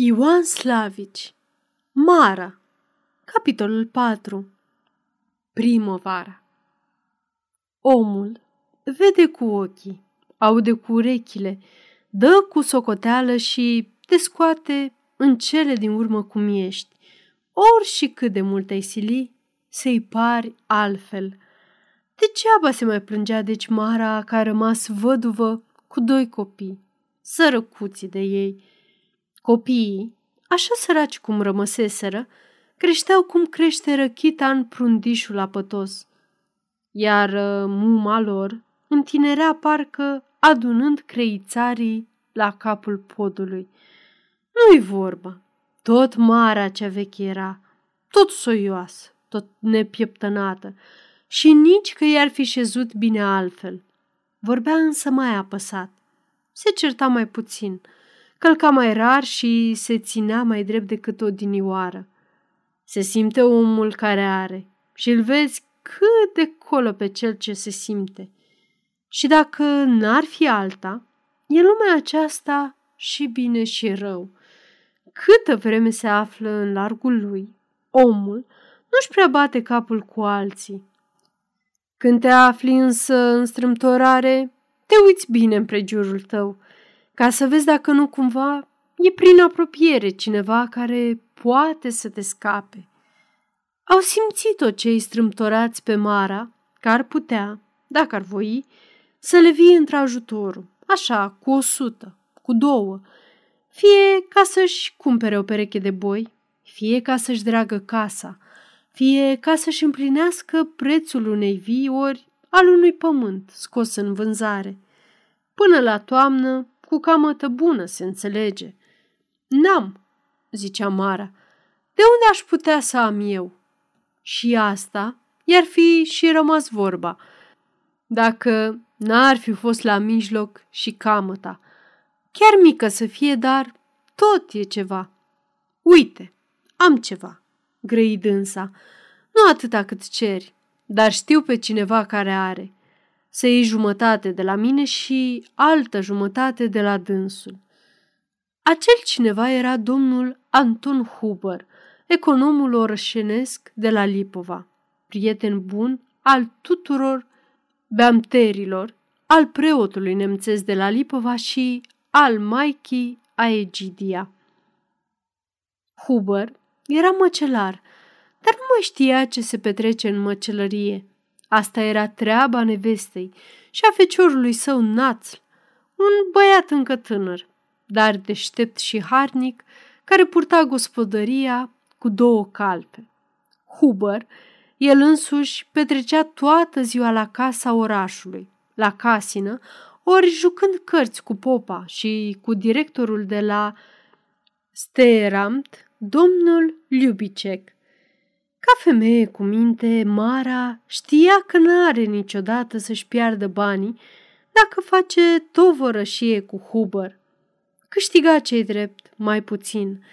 Ioan Slavici Mara Capitolul 4 Primăvara Omul vede cu ochii, aude cu urechile, dă cu socoteală și te scoate în cele din urmă cum ești. Ori și cât de mult ai sili, să-i pari altfel. Degeaba se mai plângea deci Mara că a rămas văduvă cu doi copii, sărăcuții de ei, Copiii, așa săraci cum rămăseseră, creșteau cum crește răchita în prundișul apătos, iar uh, muma lor întinerea parcă adunând creițarii la capul podului. Nu-i vorba, tot marea cea veche era, tot soioasă, tot nepieptănată și nici că i-ar fi șezut bine altfel. Vorbea însă mai apăsat. Se certa mai puțin – călca mai rar și se ținea mai drept decât o dinioară. Se simte omul care are și îl vezi cât de colo pe cel ce se simte. Și dacă n-ar fi alta, e lumea aceasta și bine și rău. Câtă vreme se află în largul lui, omul nu-și prea bate capul cu alții. Când te afli însă în strâmtorare, te uiți bine în prejurul tău – ca să vezi dacă nu cumva e prin apropiere cineva care poate să te scape. Au simțit-o cei strâmtorați pe Mara, că ar putea, dacă ar voi, să le vie într-ajutorul, așa, cu o sută, cu două, fie ca să-și cumpere o pereche de boi, fie ca să-și dragă casa, fie ca să-și împlinească prețul unei vii ori al unui pământ scos în vânzare. Până la toamnă, cu camătă bună, se înțelege. N-am, zicea Mara. De unde aș putea să am eu? Și asta i-ar fi și rămas vorba, dacă n-ar fi fost la mijloc și camăta. Chiar mică să fie, dar tot e ceva. Uite, am ceva, grăi dânsa. Nu atâta cât ceri, dar știu pe cineva care are să iei jumătate de la mine și altă jumătate de la dânsul. Acel cineva era domnul Anton Huber, economul orășenesc de la Lipova, prieten bun al tuturor beamterilor, al preotului nemțesc de la Lipova și al maicii Aegidia. Huber era măcelar, dar nu mai știa ce se petrece în măcelărie – Asta era treaba nevestei și a feciorului său Națl, un băiat încă tânăr, dar deștept și harnic, care purta gospodăria cu două calpe. Huber, el însuși petrecea toată ziua la casa orașului, la casină, ori jucând cărți cu popa și cu directorul de la Steeramt, domnul Ljubicek. Ca femeie cu minte, Mara știa că nu are niciodată să-și piardă banii dacă face tovărășie cu Huber. Câștiga cei drept mai puțin,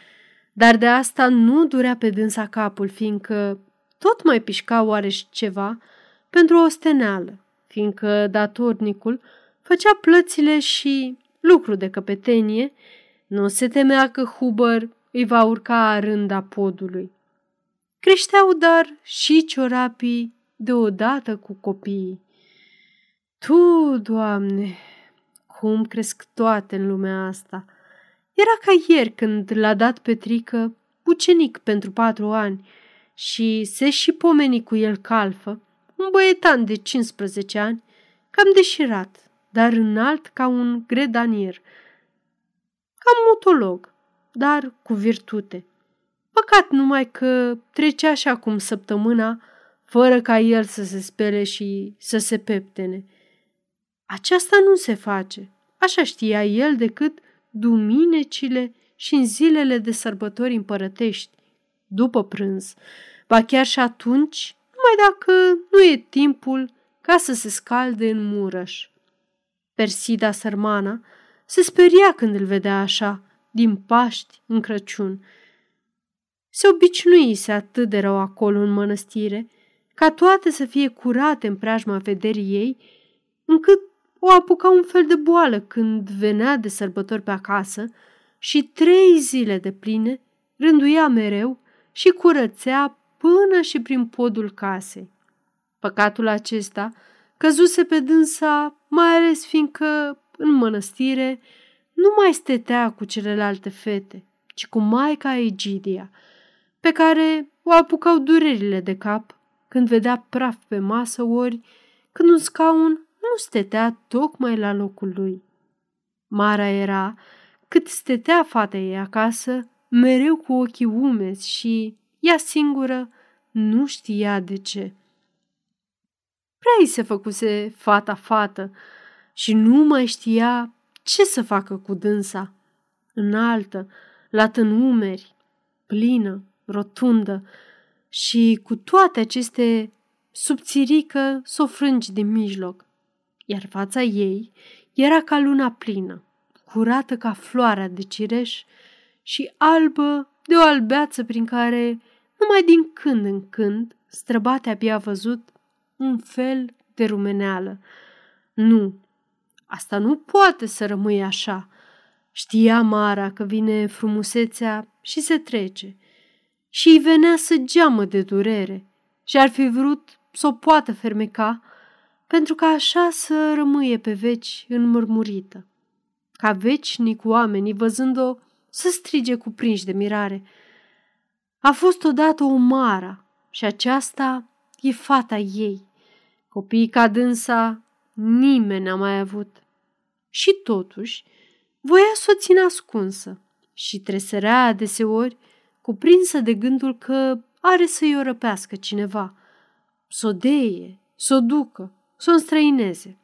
dar de asta nu durea pe dânsa capul, fiindcă tot mai pișca oareși ceva pentru o steneală, fiindcă datornicul făcea plățile și lucru de căpetenie, nu se temea că Huber îi va urca rânda podului. Creșteau dar și ciorapii deodată cu copiii. Tu, Doamne, cum cresc toate în lumea asta! Era ca ieri când l-a dat Petrică ucenic pentru patru ani și se și pomeni cu el calfă, un băietan de 15 ani, cam deșirat, dar înalt ca un gredanier, cam motolog, dar cu virtute. Păcat numai că trecea așa acum săptămâna fără ca el să se spele și să se peptene. Aceasta nu se face, așa știa el decât duminecile și în zilele de sărbători împărătești, după prânz, ba chiar și atunci, numai dacă nu e timpul ca să se scalde în murăș. Persida sărmana se speria când îl vedea așa, din Paști în Crăciun, se obișnuise atât de rău acolo în mănăstire, ca toate să fie curate în preajma vederii ei, încât o apuca un fel de boală când venea de sărbători pe acasă și trei zile de pline rânduia mereu și curățea până și prin podul casei. Păcatul acesta căzuse pe dânsa, mai ales fiindcă în mănăstire nu mai stătea cu celelalte fete, ci cu maica Egidia, pe care o apucau durerile de cap când vedea praf pe masă ori când un scaun nu stătea tocmai la locul lui. Mara era, cât stătea fata ei acasă, mereu cu ochii umezi și ea singură nu știa de ce. Prea se făcuse fata-fată și nu mai știa ce să facă cu dânsa. Înaltă, lată în umeri, plină, rotundă și cu toate aceste subțirică s o frângi din mijloc, iar fața ei era ca luna plină, curată ca floarea de cireș și albă de o albeață prin care, numai din când în când, străbate abia văzut un fel de rumeneală. Nu, asta nu poate să rămâie așa. Știa Mara că vine frumusețea și se trece și îi venea să geamă de durere și ar fi vrut să o poată fermeca pentru ca așa să rămâie pe veci înmărmurită. Ca vecinic oamenii, văzând-o, să strige cuprinși de mirare. A fost odată o Mara și aceasta e fata ei. Copiii ca dânsa nimeni n-a mai avut. Și totuși, voia să o țină ascunsă și tresărea adeseori, cuprinsă de gândul că are să-i o răpească cineva, să o deie, să o ducă, să o înstrăineze,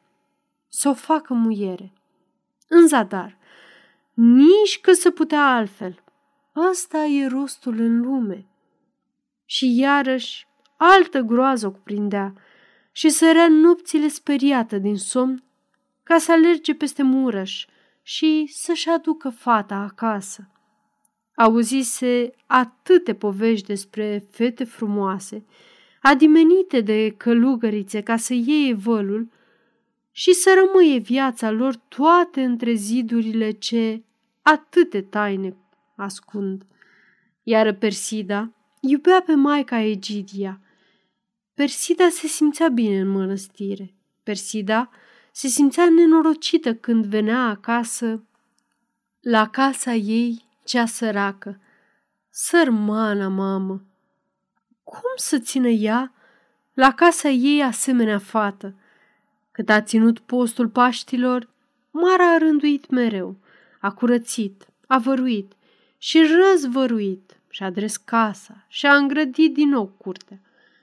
să o facă muiere. În zadar, nici că să putea altfel. Asta e rostul în lume. Și iarăși altă groază o cuprindea și sărea nopțile speriată din somn ca să alerge peste murăș și să-și aducă fata acasă. Auzise atâte povești despre fete frumoase, adimenite de călugărițe ca să iei vălul și să rămâie viața lor toate între zidurile ce atâte taine ascund. Iar Persida iubea pe maica Egidia. Persida se simțea bine în mănăstire. Persida se simțea nenorocită când venea acasă la casa ei cea săracă. Sărmana mamă! Cum să țină ea la casa ei asemenea fată? Cât a ținut postul Paștilor, Mara a rânduit mereu, a curățit, a văruit și răzvăruit și-a adres casa și-a îngrădit din nou curtea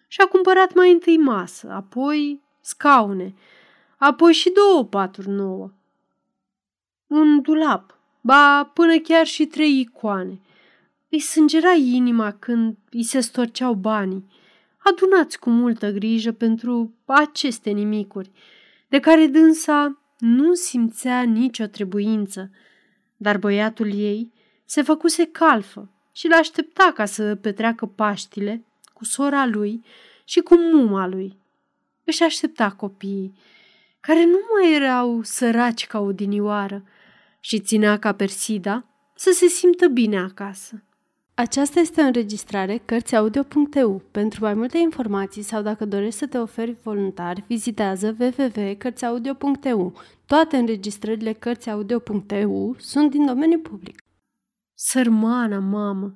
și-a cumpărat mai întâi masă, apoi scaune, apoi și două paturi nouă, un dulap, ba până chiar și trei icoane. Îi sângera inima când îi se storceau banii, adunați cu multă grijă pentru aceste nimicuri, de care dânsa nu simțea nicio trebuință, dar băiatul ei se făcuse calfă și l-aștepta ca să petreacă Paștile cu sora lui și cu muma lui. Își aștepta copiii, care nu mai erau săraci ca o dinioară și ținea ca Persida să se simtă bine acasă. Aceasta este o înregistrare Cărțiaudio.eu. Pentru mai multe informații sau dacă dorești să te oferi voluntar, vizitează www.cărțiaudio.eu. Toate înregistrările Cărțiaudio.eu sunt din domeniu public. Sărmana mamă!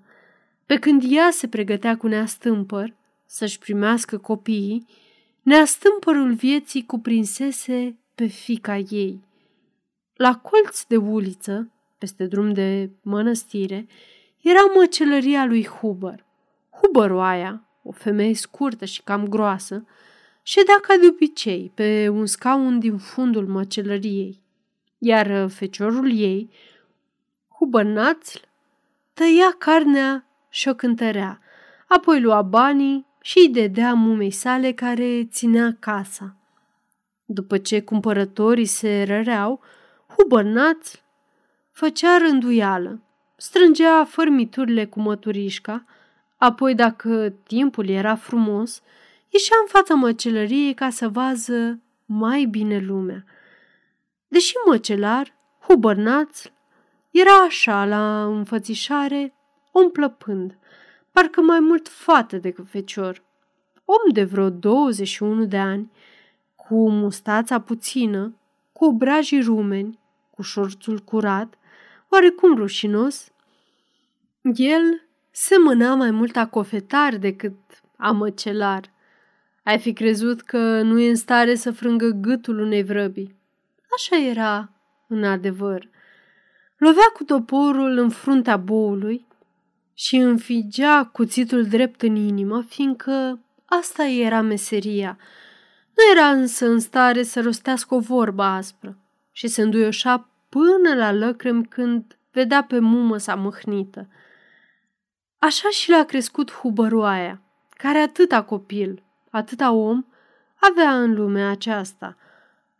Pe când ea se pregătea cu neastâmpăr să-și primească copiii, neastâmpărul vieții cuprinsese pe fica ei. La colț de uliță, peste drum de mănăstire, era măcelăria lui Huber. Huberoaia, o femeie scurtă și cam groasă, ședea ca de obicei pe un scaun din fundul măcelăriei, iar feciorul ei, Hubărnațl, tăia carnea și o cântărea, apoi lua banii și îi dedea mumei sale care ținea casa. După ce cumpărătorii se răreau, Hubărnațl făcea rânduială strângea fărmiturile cu măturișca, apoi, dacă timpul era frumos, ieșea în fața măcelăriei ca să vază mai bine lumea. Deși măcelar, Hubărnaț era așa, la înfățișare, om plăpând, parcă mai mult fată decât fecior. Om de vreo 21 de ani, cu mustața puțină, cu obrajii rumeni, cu șorțul curat, oarecum rușinos, el semăna mai mult a cofetar decât a măcelar. Ai fi crezut că nu e în stare să frângă gâtul unei vrăbii. Așa era, în adevăr. Lovea cu toporul în fruntea boului și înfigea cuțitul drept în inimă, fiindcă asta era meseria. Nu era însă în stare să rostească o vorbă aspră și se înduioșa până la lăcrăm când vedea pe mumă sa mâhnită. Așa și l-a crescut hubăroaia, care atâta copil, atâta om, avea în lumea aceasta.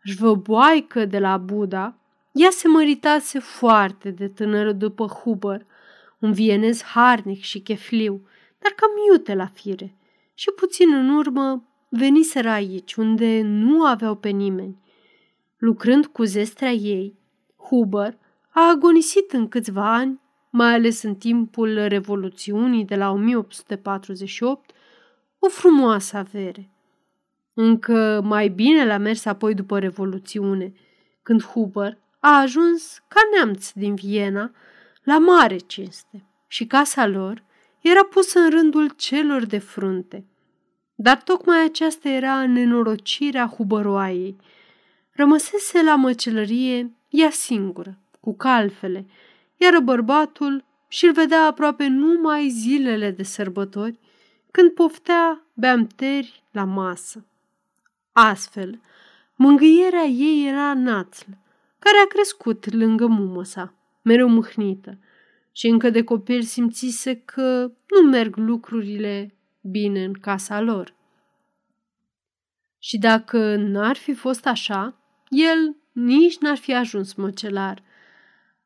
Jvăboaică de la Buda, ea se măritase foarte de tânără după Huber, un vienez harnic și chefliu, dar cam iute la fire. Și puțin în urmă veniseră aici, unde nu aveau pe nimeni. Lucrând cu zestrea ei, Huber a agonisit în câțiva ani, mai ales în timpul Revoluțiunii de la 1848, o frumoasă avere. Încă mai bine l-a mers apoi după Revoluțiune, când Huber a ajuns ca neamț din Viena la mare cinste și casa lor era pusă în rândul celor de frunte. Dar tocmai aceasta era nenorocirea hubăroaiei. Rămăsese la măcelărie ea singură, cu calfele, iar bărbatul și-l vedea aproape numai zilele de sărbători, când poftea beamteri la masă. Astfel, mângâierea ei era națl, care a crescut lângă mumă sa, mereu mâhnită, și încă de copil simțise că nu merg lucrurile bine în casa lor. Și dacă n-ar fi fost așa, el nici n-ar fi ajuns măcelar.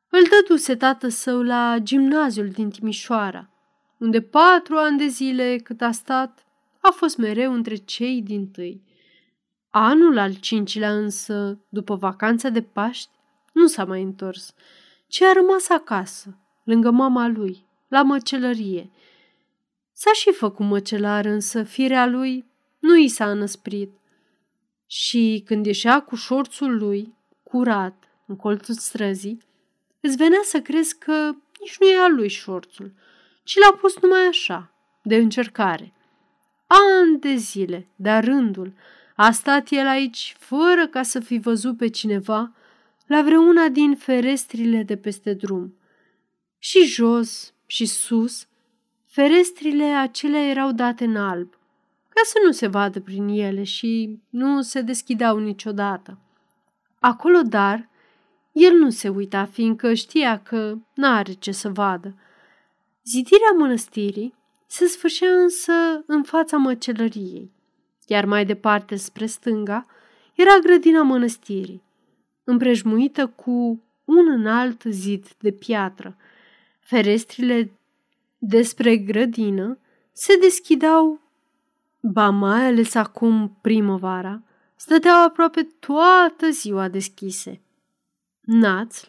Îl dăduse tată său la gimnaziul din Timișoara, unde patru ani de zile cât a stat, a fost mereu între cei din tâi. Anul al cincilea însă, după vacanța de Paști, nu s-a mai întors, ci a rămas acasă, lângă mama lui, la măcelărie. S-a și făcut măcelar, însă firea lui nu i s-a înăsprit. Și când ieșea cu șorțul lui, curat, în colțul străzii, îți venea să crezi că nici nu e al lui șorțul, ci l-a pus numai așa, de încercare. Ani de zile, de rândul, a stat el aici fără ca să fi văzut pe cineva la vreuna din ferestrile de peste drum. Și jos și sus, ferestrile acelea erau date în alb, ca să nu se vadă prin ele și nu se deschideau niciodată. Acolo, dar, el nu se uita, fiindcă știa că n-are ce să vadă. Zidirea mănăstirii se sfârșea însă în fața măcelăriei, iar mai departe spre stânga era grădina mănăstirii, împrejmuită cu un înalt zid de piatră. Ferestrile despre grădină se deschideau, ba mai ales acum primăvara, stăteau aproape toată ziua deschise. Națl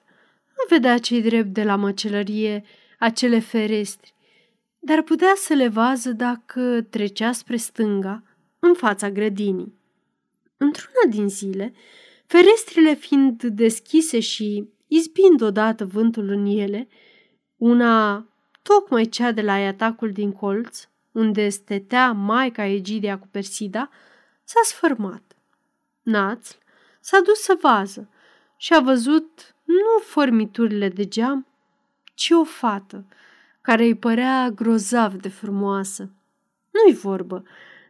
nu vedea cei drept de la măcelărie acele ferestri, dar putea să le vază dacă trecea spre stânga, în fața grădinii. Într-una din zile, Ferestrile fiind deschise și izbind odată vântul în ele, una tocmai cea de la atacul din colț, unde stetea Maica Egidia cu Persida, s-a sfârmat. Națl s-a dus să vază și a văzut nu formiturile de geam, ci o fată care îi părea grozav de frumoasă. Nu-i vorbă,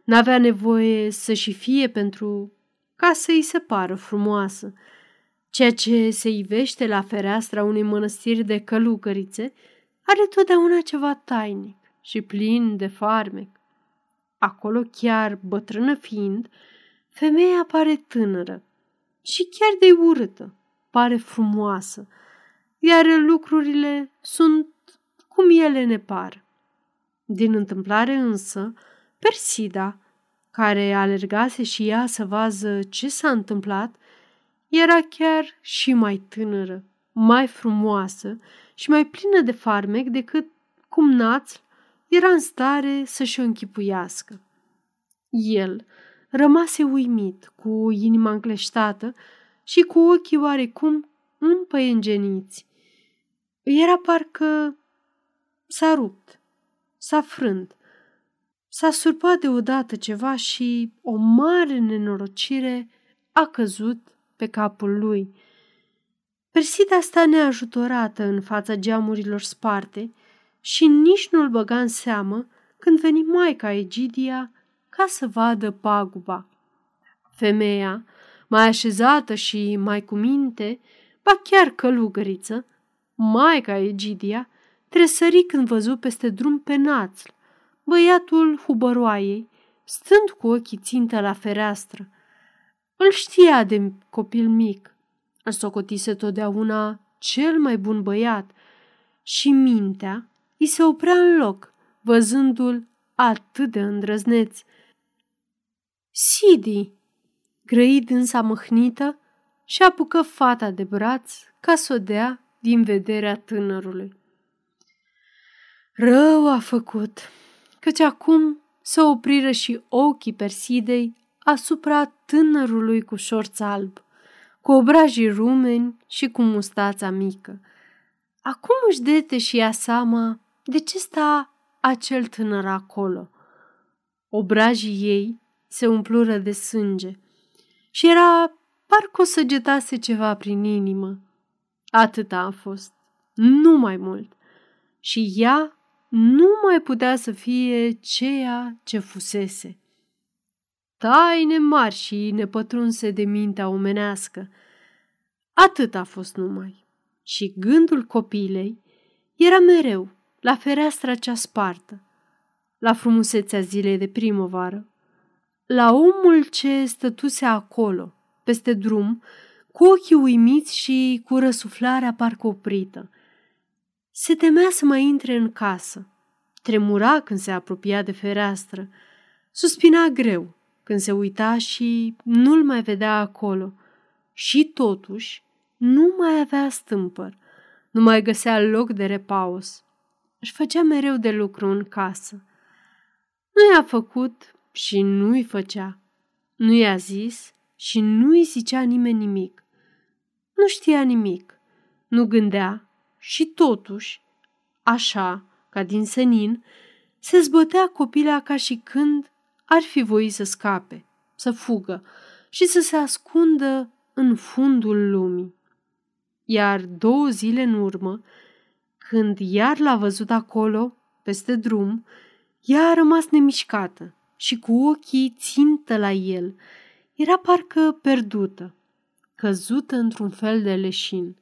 n-avea nevoie să și fie pentru ca să îi se pară frumoasă. Ceea ce se ivește la fereastra unei mănăstiri de călugărițe are totdeauna ceva tainic și plin de farmec. Acolo chiar bătrână fiind, femeia pare tânără și chiar de urâtă, pare frumoasă, iar lucrurile sunt cum ele ne par. Din întâmplare însă, Persida care alergase și ea să vază ce s-a întâmplat, era chiar și mai tânără, mai frumoasă și mai plină de farmec decât cum naț era în stare să-și o închipuiască. El rămase uimit, cu inima încleștată și cu ochii oarecum împăiengeniți. Era parcă s-a rupt, s-a frânt, s-a surpat deodată ceva și o mare nenorocire a căzut pe capul lui. Persida sta neajutorată în fața geamurilor sparte și nici nu-l băga în seamă când veni maica Egidia ca să vadă paguba. Femeia, mai așezată și mai cu minte, ba chiar călugăriță, maica Egidia, tresări când văzu peste drum pe națl, băiatul hubăroaiei, stând cu ochii țintă la fereastră. Îl știa de copil mic, îl socotise totdeauna cel mai bun băiat și mintea îi se oprea în loc, văzându-l atât de îndrăzneț. Sidi, grăi dânsa măhnită și apucă fata de braț ca să o dea din vederea tânărului. Rău a făcut, căci acum se opriră și ochii Persidei asupra tânărului cu șorț alb, cu obrajii rumeni și cu mustața mică. Acum își dete și ea seama de ce sta acel tânăr acolo. Obrajii ei se umplură de sânge și era parcă o săgetase ceva prin inimă. Atâta a fost, nu mai mult. Și ea nu mai putea să fie ceea ce fusese. Taine mari și nepătrunse de mintea omenească. Atât a fost numai. Și gândul copilei era mereu la fereastra cea spartă, la frumusețea zilei de primăvară, la omul ce stătuse acolo, peste drum, cu ochii uimiți și cu răsuflarea parcă oprită. Se temea să mai intre în casă. Tremura când se apropia de fereastră. Suspina greu când se uita și nu-l mai vedea acolo. Și totuși nu mai avea stâmpăr. Nu mai găsea loc de repaus. Își făcea mereu de lucru în casă. Nu i-a făcut și nu-i făcea. Nu i-a zis și nu-i zicea nimeni nimic. Nu știa nimic, nu gândea și totuși, așa, ca din senin, se zbătea copila ca și când ar fi voit să scape, să fugă și să se ascundă în fundul lumii. Iar două zile în urmă, când iar l-a văzut acolo, peste drum, ea a rămas nemișcată și cu ochii țintă la el. Era parcă pierdută, căzută într-un fel de leșin.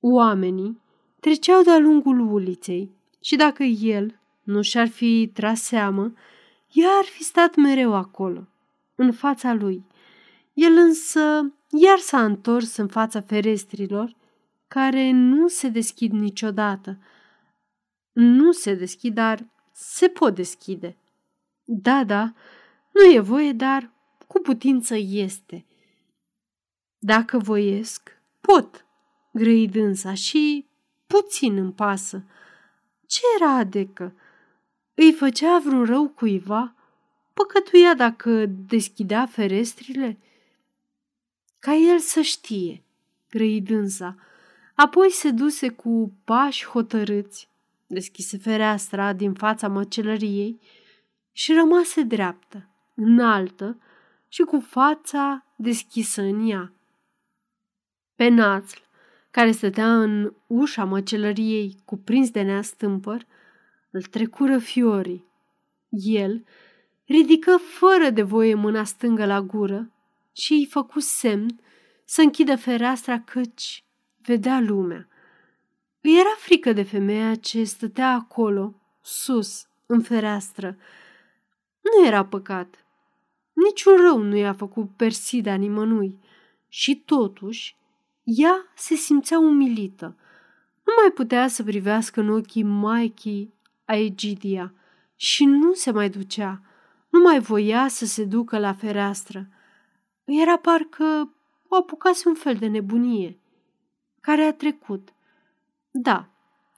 Oamenii treceau de-a lungul uliței și dacă el nu și-ar fi tras seamă, ea ar fi stat mereu acolo, în fața lui. El însă iar s-a întors în fața ferestrilor, care nu se deschid niciodată. Nu se deschid, dar se pot deschide. Da, da, nu e voie, dar cu putință este. Dacă voiesc, pot, grăi dânsa și puțin îmi pasă. Ce era adecă? Îi făcea vreun rău cuiva? Păcătuia dacă deschidea ferestrile? Ca el să știe, grăi dânsa. Apoi se duse cu pași hotărâți, deschise fereastra din fața măcelăriei și rămase dreaptă, înaltă și cu fața deschisă în ea. Pe națl, care stătea în ușa măcelăriei cuprins de neastâmpăr, îl trecură fiorii. El ridică fără de voie mâna stângă la gură și îi făcu semn să închidă fereastra căci vedea lumea. Îi era frică de femeia ce stătea acolo, sus, în fereastră. Nu era păcat. Niciun rău nu i-a făcut Persida nimănui. Și totuși, ea se simțea umilită. Nu mai putea să privească în ochii Maikii a Egidia și nu se mai ducea. Nu mai voia să se ducă la fereastră. Era parcă o apucase un fel de nebunie. Care a trecut. Da,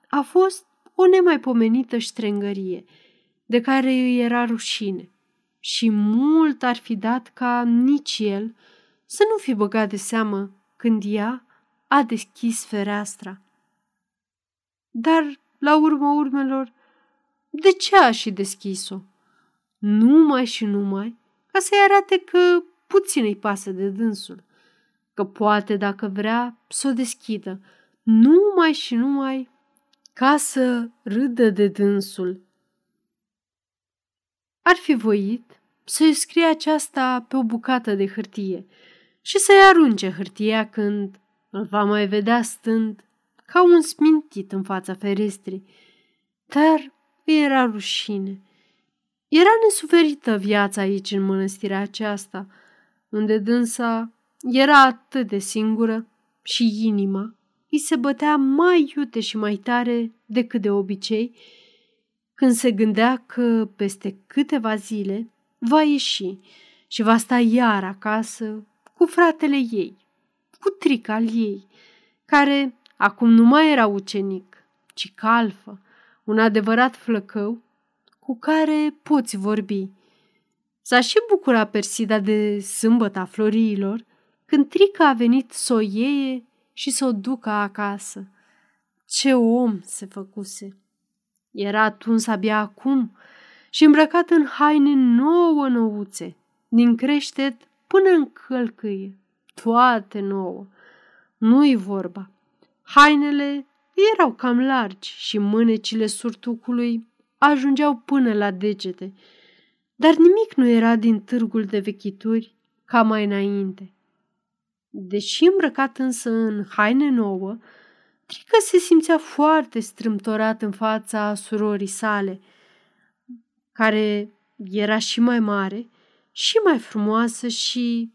a fost o nemaipomenită ștrengărie, de care îi era rușine și mult ar fi dat ca nici el să nu fi băgat de seamă când ea a deschis fereastra. Dar, la urma urmelor, de ce a și deschis-o? Numai și numai ca să-i arate că puțin îi pasă de dânsul, că poate, dacă vrea, să o deschidă, numai și numai ca să râdă de dânsul. Ar fi voit să-i scrie aceasta pe o bucată de hârtie și să-i arunce hârtia când îl va mai vedea stând ca un smintit în fața ferestrii. Dar era rușine. Era nesuferită viața aici în mănăstirea aceasta, unde dânsa era atât de singură și inima îi se bătea mai iute și mai tare decât de obicei, când se gândea că peste câteva zile va ieși și va sta iar acasă cu fratele ei, cu trica al ei, care acum nu mai era ucenic, ci calfă, un adevărat flăcău cu care poți vorbi. S-a și bucura Persida de sâmbăta floriilor, când Trica a venit să o iei și să o ducă acasă. Ce om se făcuse! Era tuns abia acum și îmbrăcat în haine nouă nouțe, din creștet până în călcâie, toate nouă. Nu-i vorba. Hainele erau cam largi și mânecile surtucului ajungeau până la degete, dar nimic nu era din târgul de vechituri ca mai înainte. Deși îmbrăcat însă în haine nouă, Trică se simțea foarte strâmtorat în fața surorii sale, care era și mai mare, și mai frumoasă și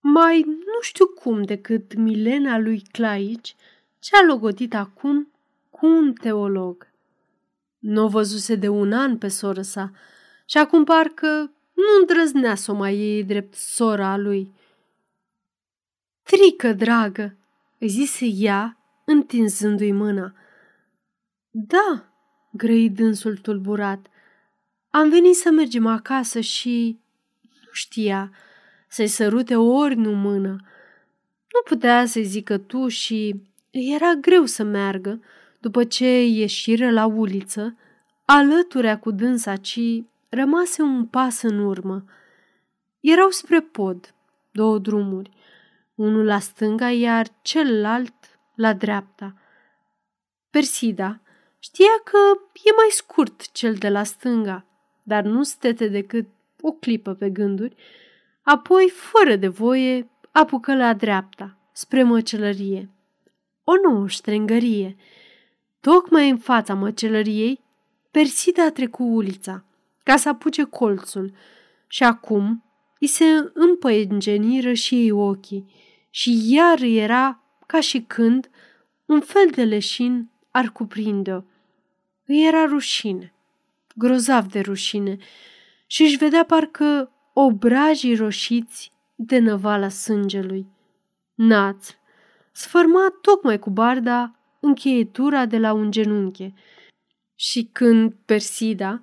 mai nu știu cum decât Milena lui Claici, ce-a logodit acum cu un teolog. Nu o văzuse de un an pe soră sa și acum parcă nu îndrăznea să o mai iei drept sora lui. Trică, dragă, îi zise ea, întinzându-i mâna. Da, grăi dânsul tulburat, am venit să mergem acasă și nu știa să-i sărute ori nu mână. Nu putea să-i zică tu și era greu să meargă după ce ieșiră la uliță, alăturea cu dânsa, ci rămase un pas în urmă. Erau spre pod, două drumuri, unul la stânga, iar celălalt la dreapta. Persida știa că e mai scurt cel de la stânga, dar nu stete decât o clipă pe gânduri, apoi, fără de voie, apucă la dreapta, spre măcelărie. O nouă ștrengărie. Tocmai în fața măcelăriei, Persida a trecut ulița, ca să apuce colțul, și acum îi se împăiengeniră și ei ochii și iar era ca și când un fel de leșin ar cuprinde-o. Îi era rușine, grozav de rușine, și își vedea parcă obrajii roșiți de năvala sângelui. Naț, sfărma tocmai cu barda încheietura de la un genunche și când Persida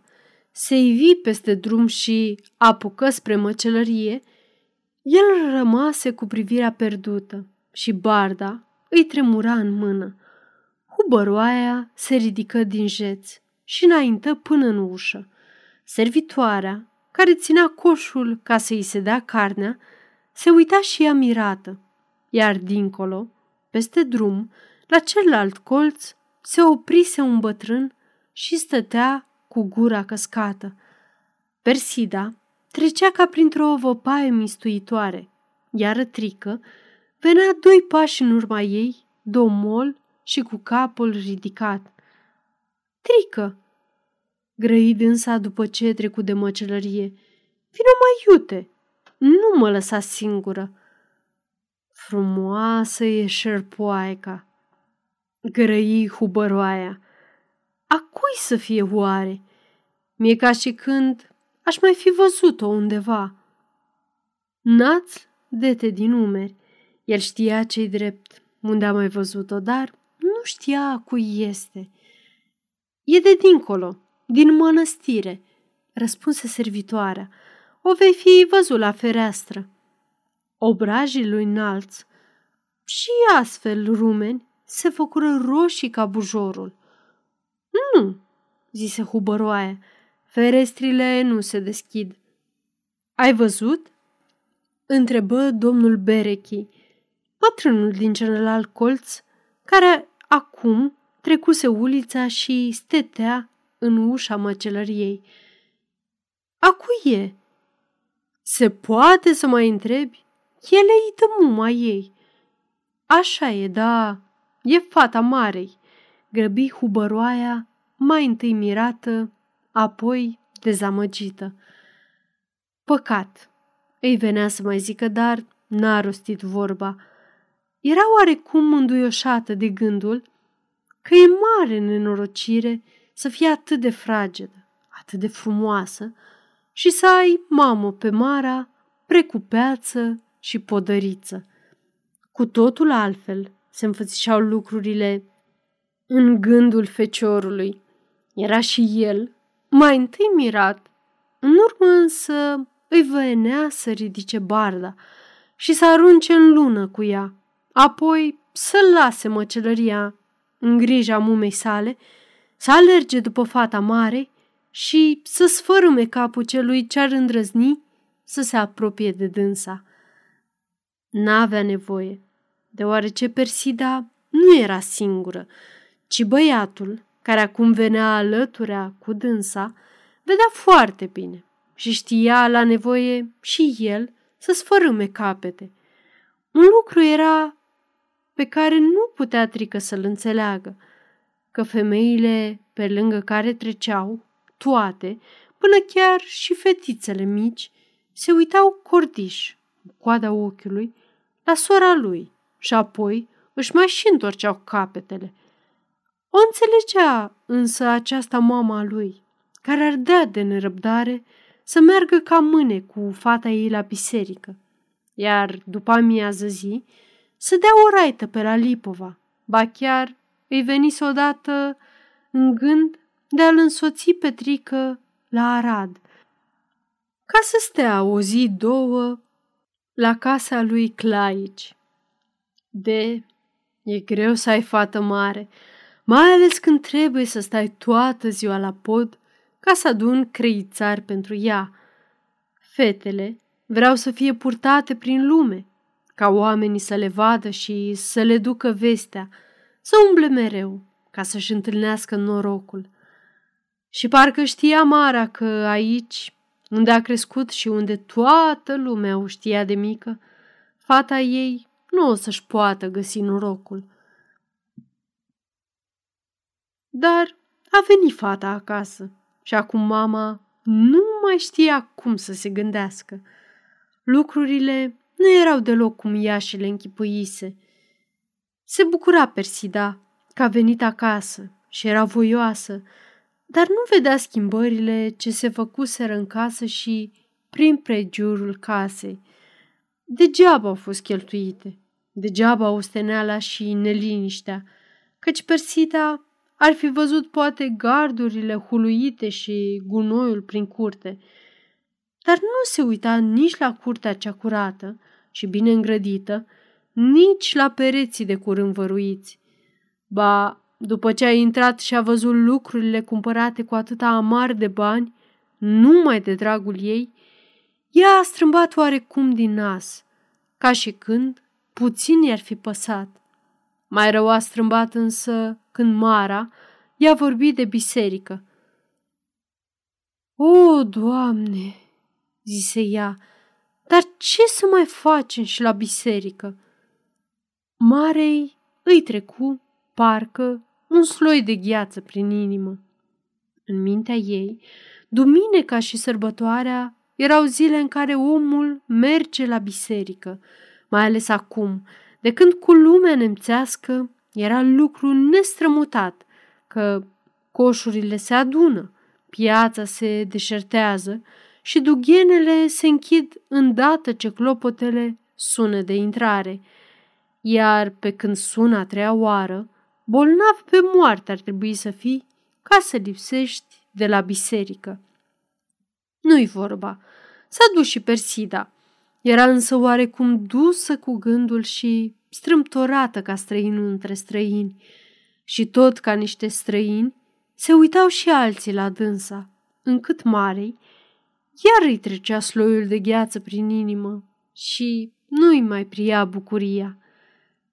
se ivi peste drum și apucă spre măcelărie, el rămase cu privirea pierdută și barda îi tremura în mână. Hubăroaia se ridică din jeț și înaintă până în ușă. Servitoarea, care ținea coșul ca să-i se dea carnea, se uita și ea mirată, iar dincolo, peste drum, la celălalt colț, se oprise un bătrân și stătea cu gura căscată. Persida trecea ca printr-o văpaie mistuitoare, iar trică venea doi pași în urma ei, domol și cu capul ridicat. Trică! Grăi dânsa după ce trecut de măcelărie. Vino mai iute! Nu mă lăsa singură! Frumoasă e șerpoaica! Grăi hubăroaia! A cui să fie oare? Mie ca și când aș mai fi văzut-o undeva. Naț dete din umeri. El știa ce-i drept, unde a mai văzut-o, dar nu știa cui este. E de dincolo, din mănăstire, răspunse servitoarea. O vei fi văzut la fereastră. Obrajii lui înalți și astfel rumeni se făcură roșii ca bujorul. Nu, zise hubăroaia, ferestrile nu se deschid. Ai văzut? Întrebă domnul Berechi, bătrânul din celălalt colț, care acum trecuse ulița și stetea în ușa măcelăriei. A cui e? Se poate să mai întrebi? Ele îi dă muma ei. Așa e, da, e fata marei. Grăbi hubăroaia, mai întâi mirată, apoi dezamăgită. Păcat, îi venea să mai zică, dar n-a rostit vorba. Era oarecum înduioșată de gândul că e mare nenorocire să fie atât de fragedă, atât de frumoasă și să ai mamă pe Mara, precupeață și podăriță. Cu totul altfel se înfățișau lucrurile în gândul feciorului. Era și el, mai întâi mirat, în urmă însă îi venea să ridice barda și să arunce în lună cu ea, apoi să lase măcelăria în grija mumei sale, să alerge după fata mare și să sfărâme capul celui ce-ar îndrăzni să se apropie de dânsa. N-avea nevoie, deoarece Persida nu era singură, ci băiatul, care acum venea alăturea cu dânsa, vedea foarte bine și știa la nevoie și el să sfărâme capete. Un lucru era pe care nu putea trică să-l înțeleagă, că femeile pe lângă care treceau, toate, până chiar și fetițele mici, se uitau cordiș, cu coada ochiului, la sora lui și apoi își mai și întorceau capetele. O înțelegea însă aceasta mama lui, care ardea de nerăbdare să meargă ca mâne cu fata ei la biserică, iar după amiază zi să dea o raită pe la Lipova, ba chiar îi venise odată în gând de a-l însoți pe Trică la Arad, ca să stea o zi, două, la casa lui Claici. De, e greu să ai fată mare, mai ales când trebuie să stai toată ziua la pod ca să adun creițari pentru ea. Fetele vreau să fie purtate prin lume, ca oamenii să le vadă și să le ducă vestea, să umble mereu, ca să-și întâlnească norocul. Și parcă știa Mara că aici, unde a crescut și unde toată lumea o știa de mică, fata ei nu o să-și poată găsi norocul. Dar a venit fata acasă și acum mama nu mai știa cum să se gândească. Lucrurile nu erau deloc cum ea și le închipuise. Se bucura Persida că a venit acasă și era voioasă, dar nu vedea schimbările ce se făcuseră în casă și prin pregiurul casei. Degeaba au fost cheltuite, degeaba osteneala și neliniștea, căci Persida ar fi văzut poate gardurile huluite și gunoiul prin curte, dar nu se uita nici la curtea cea curată și bine îngrădită, nici la pereții de curând văruiți. Ba, după ce a intrat și a văzut lucrurile cumpărate cu atâta amar de bani, numai de dragul ei, ea a strâmbat oarecum din nas, ca și când puțin i-ar fi păsat. Mai rău a strâmbat însă când Mara i-a vorbit de biserică. O, Doamne!" zise ea, dar ce să mai facem și la biserică? Marei îi trecu, parcă, un sloi de gheață prin inimă. În mintea ei, duminica și sărbătoarea erau zile în care omul merge la biserică, mai ales acum, de când cu lumea nemțească era lucru nestrămutat, că coșurile se adună, piața se deșertează și dughenele se închid îndată ce clopotele sună de intrare. Iar pe când sună a treia oară, bolnav pe moarte ar trebui să fii ca să lipsești de la biserică. Nu-i vorba. S-a dus și Persida. Era însă oarecum dusă cu gândul și strâmtorată ca străinul între străini. Și tot ca niște străini, se uitau și alții la dânsa, încât marei, iar îi trecea sloiul de gheață prin inimă și nu-i mai pria bucuria.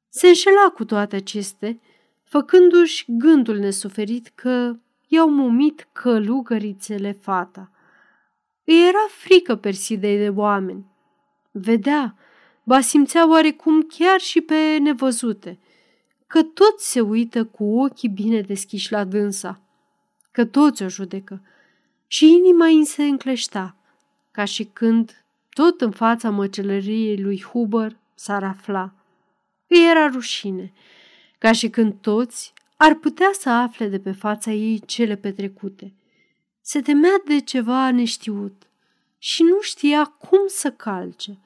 Se înșela cu toate acestea, făcându-și gândul nesuferit că i-au mumit călugărițele fata. Îi era frică Persidei de oameni. Vedea, ba simțea oarecum chiar și pe nevăzute, că toți se uită cu ochii bine deschiși la dânsa, că toți o judecă și inima îi se încleșta, ca și când tot în fața măcelăriei lui Huber s-ar afla. Îi era rușine, ca și când toți ar putea să afle de pe fața ei cele petrecute. Se temea de ceva neștiut și nu știa cum să calce,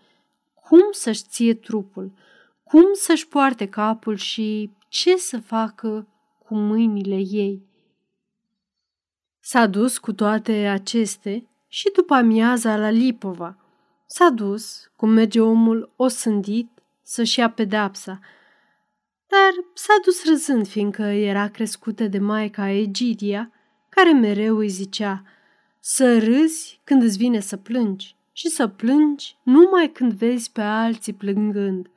cum să-și ție trupul, cum să-și poarte capul și ce să facă cu mâinile ei. S-a dus cu toate aceste și după amiaza la Lipova. S-a dus, cum merge omul osândit, să-și ia pedapsa, dar s-a dus râzând, fiindcă era crescută de maica Egidia, care mereu îi zicea să râzi când îți vine să plângi și să plângi numai când vezi pe alții plângând.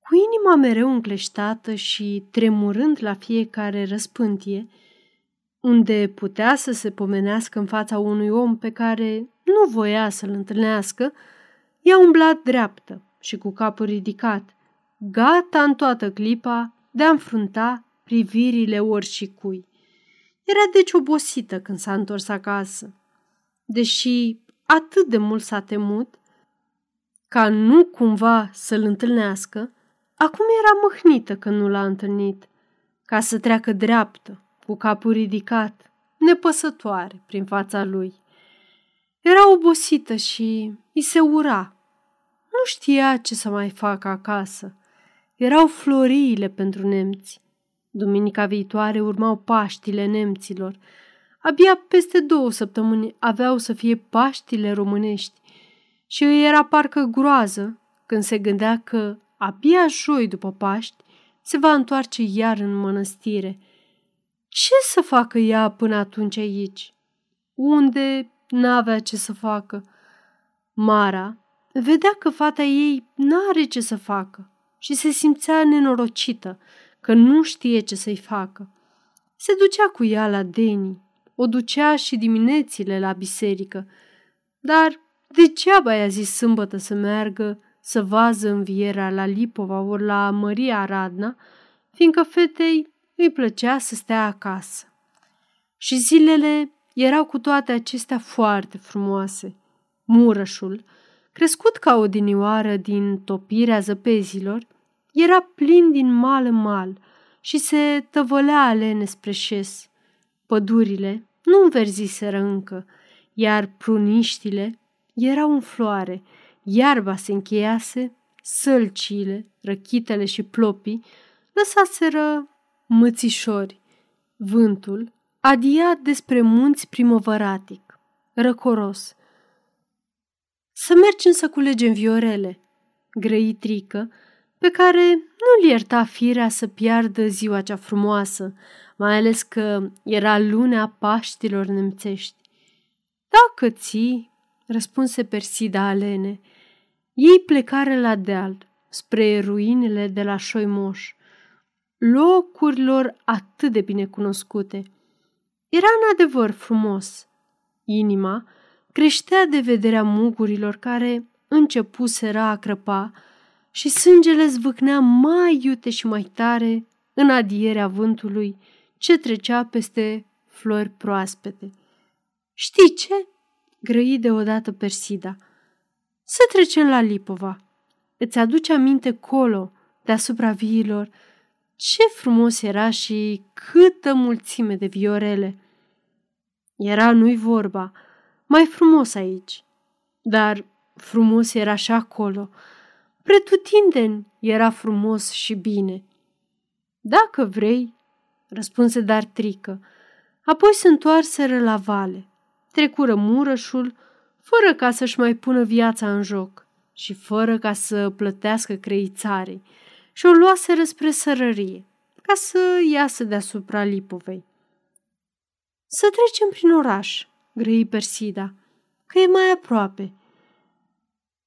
Cu inima mereu încleștată și tremurând la fiecare răspântie, unde putea să se pomenească în fața unui om pe care nu voia să-l întâlnească, i-a umblat dreaptă și cu capul ridicat, gata în toată clipa de a înfrunta privirile oricui. Era deci obosită când s-a întors acasă. Deși atât de mult s-a temut, ca nu cumva să-l întâlnească, acum era mâhnită că nu l-a întâlnit, ca să treacă dreaptă, cu capul ridicat, nepăsătoare prin fața lui. Era obosită și îi se ura. Nu știa ce să mai facă acasă. Erau floriile pentru nemți. Duminica viitoare urmau Paștile nemților. Abia peste două săptămâni aveau să fie Paștile românești și îi era parcă groază când se gândea că abia joi după Paști se va întoarce iar în mănăstire. Ce să facă ea până atunci aici? Unde n-avea ce să facă? Mara vedea că fata ei n-are ce să facă și se simțea nenorocită, că nu știe ce să-i facă. Se ducea cu ea la Deni, o ducea și diminețile la biserică, dar degeaba i-a zis sâmbătă să meargă să vază învierea la Lipova ori la Maria Radna, fiindcă fetei îi plăcea să stea acasă. Și zilele erau cu toate acestea foarte frumoase. Murășul, crescut ca o dinioară din topirea zăpezilor, era plin din mal în mal și se tăvălea alene spre șes. Pădurile nu înverziseră încă, iar pruniștile erau în floare, iarba se încheiase, sălcile, răchitele și plopii lăsaseră mățișori. Vântul adia despre munți primăvăratic, răcoros. Să mergem să culegem viorele, grăitrică, pe care nu-l ierta firea să piardă ziua cea frumoasă, mai ales că era lunea Paștilor nemțești. Dacă ții, răspunse Persida Alene, ei plecare la deal, spre ruinele de la Șoimoș, locurilor atât de bine cunoscute. Era în adevăr frumos. Inima creștea de vederea mugurilor care începuseră a crăpa și sângele zvâcnea mai iute și mai tare în adierea vântului ce trecea peste flori proaspete. Știi ce?" grăi deodată Persida. Să trecem la Lipova. Îți aduce aminte colo, deasupra viilor, ce frumos era și câtă mulțime de viorele. Era nu-i vorba, mai frumos aici. Dar frumos era și acolo, Pretutindeni era frumos și bine. Dacă vrei, răspunse dar trică. Apoi se întoarseră la vale. Trecură murășul, fără ca să-și mai pună viața în joc și fără ca să plătească creițarei și o luaseră spre sărărie, ca să iasă deasupra Lipovei. Să trecem prin oraș, grăi Persida, că e mai aproape.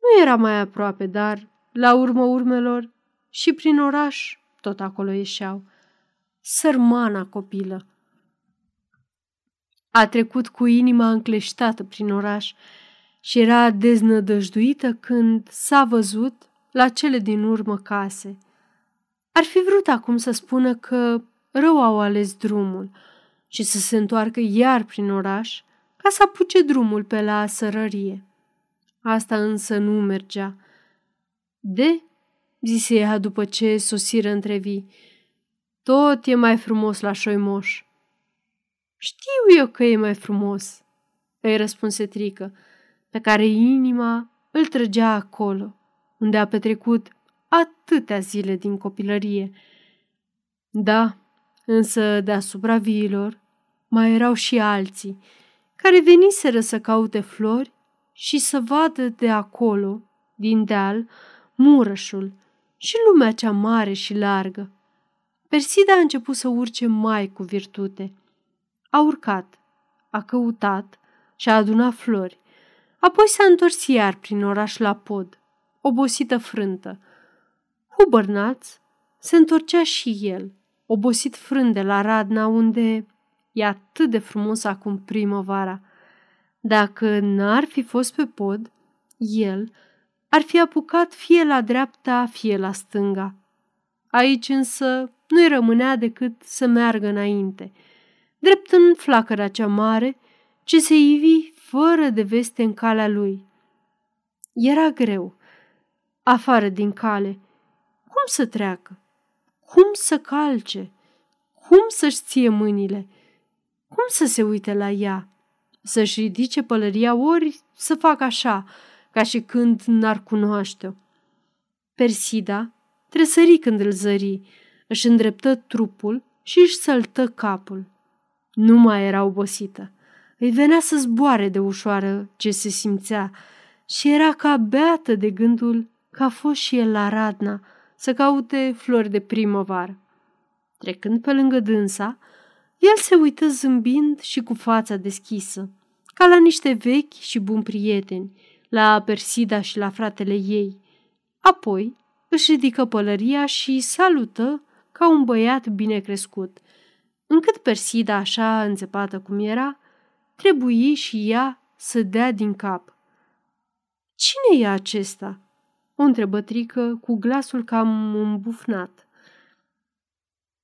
Nu era mai aproape, dar, la urmă urmelor, și prin oraș tot acolo ieșeau. Sărmana copilă! A trecut cu inima încleștată prin oraș și era deznădăjduită când s-a văzut la cele din urmă case. Ar fi vrut acum să spună că rău au ales drumul și să se întoarcă iar prin oraș ca să apuce drumul pe la sărărie. Asta însă nu mergea. De, zise ea după ce sosiră între vii, tot e mai frumos la șoimoș. Știu eu că e mai frumos, îi răspunse Trică, pe care inima îl trăgea acolo, unde a petrecut atâtea zile din copilărie. Da, însă deasupra viilor mai erau și alții, care veniseră să caute flori și să vadă de acolo, din deal, murășul și lumea cea mare și largă. Persida a început să urce mai cu virtute. A urcat, a căutat și a adunat flori. Apoi s-a întors iar prin oraș la pod, obosită frântă. Hubărnaț se întorcea și el, obosit frânt de la Radna, unde e atât de frumos acum primăvara. Dacă n-ar fi fost pe pod, el ar fi apucat fie la dreapta, fie la stânga. Aici însă nu-i rămânea decât să meargă înainte, drept în flacăra cea mare, ce se ivi fără de veste în calea lui. Era greu, afară din cale. Cum să treacă? Cum să calce? Cum să-și ție mâinile? Cum să se uite la ea? Să-și ridice pălăria ori să facă așa, ca și când n-ar cunoaște-o. Persida tresări când îl zări, își îndreptă trupul și își săltă capul. Nu mai era obosită. Îi venea să zboare de ușoară ce se simțea și era ca beată de gândul că a fost și el la Radna să caute flori de primăvară. Trecând pe lângă dânsa, el se uită zâmbind și cu fața deschisă, ca la niște vechi și buni prieteni, la Persida și la fratele ei. Apoi își ridică pălăria și salută ca un băiat bine crescut. Încât Persida, așa înțepată cum era, trebuie și ea să dea din cap. Cine e acesta?" o întrebă Trică cu glasul cam îmbufnat.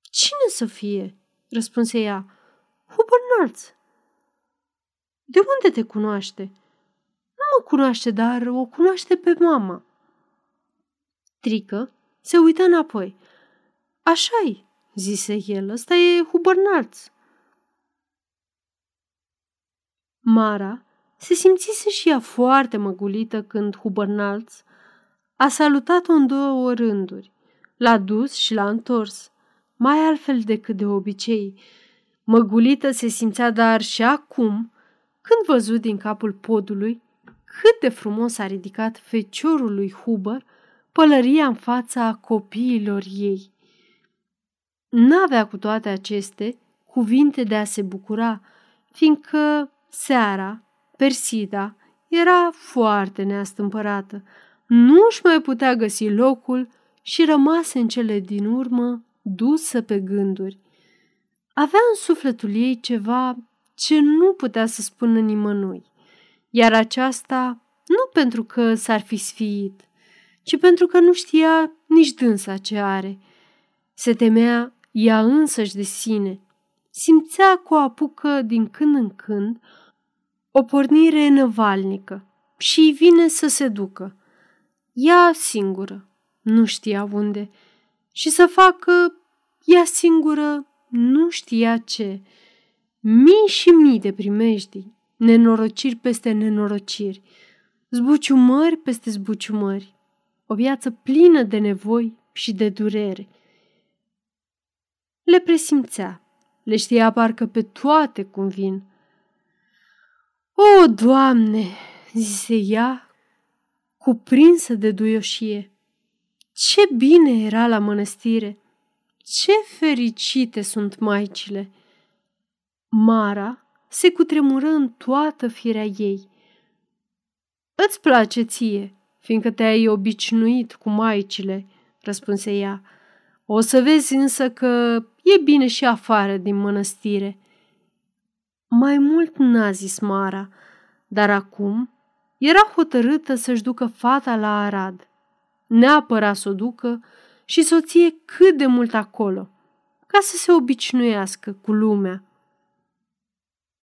Cine să fie?" răspunse ea. Hubernarț. De unde te cunoaște?" Nu mă cunoaște, dar o cunoaște pe mama." Trică se uită înapoi. Așa-i, zise el, ăsta e Hubernarț. Mara se simțise și ea foarte măgulită când Hubernalț a salutat-o în două rânduri. L-a dus și l-a întors, mai altfel decât de obicei. Măgulită se simțea dar și acum, când văzut din capul podului cât de frumos a ridicat feciorul lui Huber pălăria în fața copiilor ei. N-avea cu toate aceste cuvinte de a se bucura, fiindcă seara, Persida, era foarte neastâmpărată. Nu își mai putea găsi locul și rămase în cele din urmă dusă pe gânduri. Avea în sufletul ei ceva ce nu putea să spună nimănui, iar aceasta nu pentru că s-ar fi sfiit, ci pentru că nu știa nici dânsa ce are. Se temea ea însăși de sine. Simțea cu o apucă din când în când o pornire năvalnică și îi vine să se ducă. Ea singură, nu știa unde, și să facă ea singură nu știa ce. Mii și mii de primejdi, nenorociri peste nenorociri, zbuciumări peste zbuciumări. o viață plină de nevoi și de durere. Le presimțea, le știa parcă pe toate cum vin. O, Doamne, zise ea, cuprinsă de duioșie, ce bine era la mănăstire! Ce fericite sunt maicile! Mara se cutremură în toată firea ei. Îți place ție, fiindcă te-ai obișnuit cu maicile, răspunse ea. O să vezi însă că e bine și afară din mănăstire. Mai mult n-a zis Mara, dar acum era hotărâtă să-și ducă fata la Arad. Neapărat să o ducă și soție cât de mult acolo, ca să se obișnuiască cu lumea